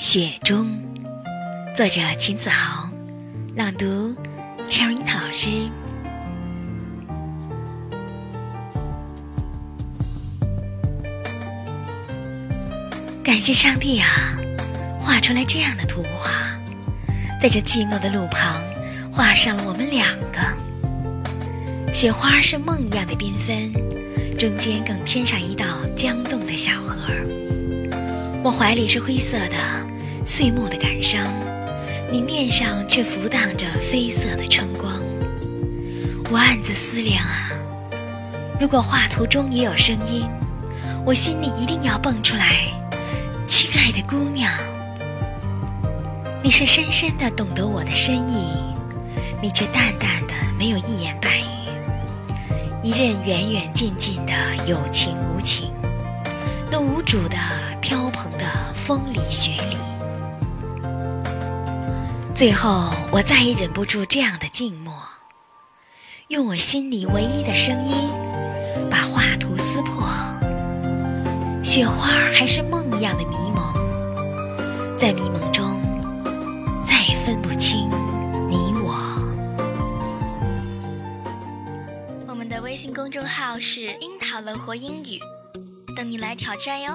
雪中，作者秦子豪，朗读 Cherry 老师。感谢上帝啊，画出来这样的图画，在这寂寞的路旁画上了我们两个。雪花是梦一样的缤纷，中间更添上一道僵冻的小河。我怀里是灰色的。岁末的感伤，你面上却浮荡着绯色的春光。我暗自思量啊，如果画图中也有声音，我心里一定要蹦出来：“亲爱的姑娘，你是深深的懂得我的深意，你却淡淡的没有一言半语，一任远远近近的有情无情，那无主的飘蓬的风里雪里。”最后，我再也忍不住这样的静默，用我心里唯一的声音，把画图撕破。雪花还是梦一样的迷蒙，在迷蒙中，再也分不清你我。我们的微信公众号是“樱桃乐活英语”，等你来挑战哟。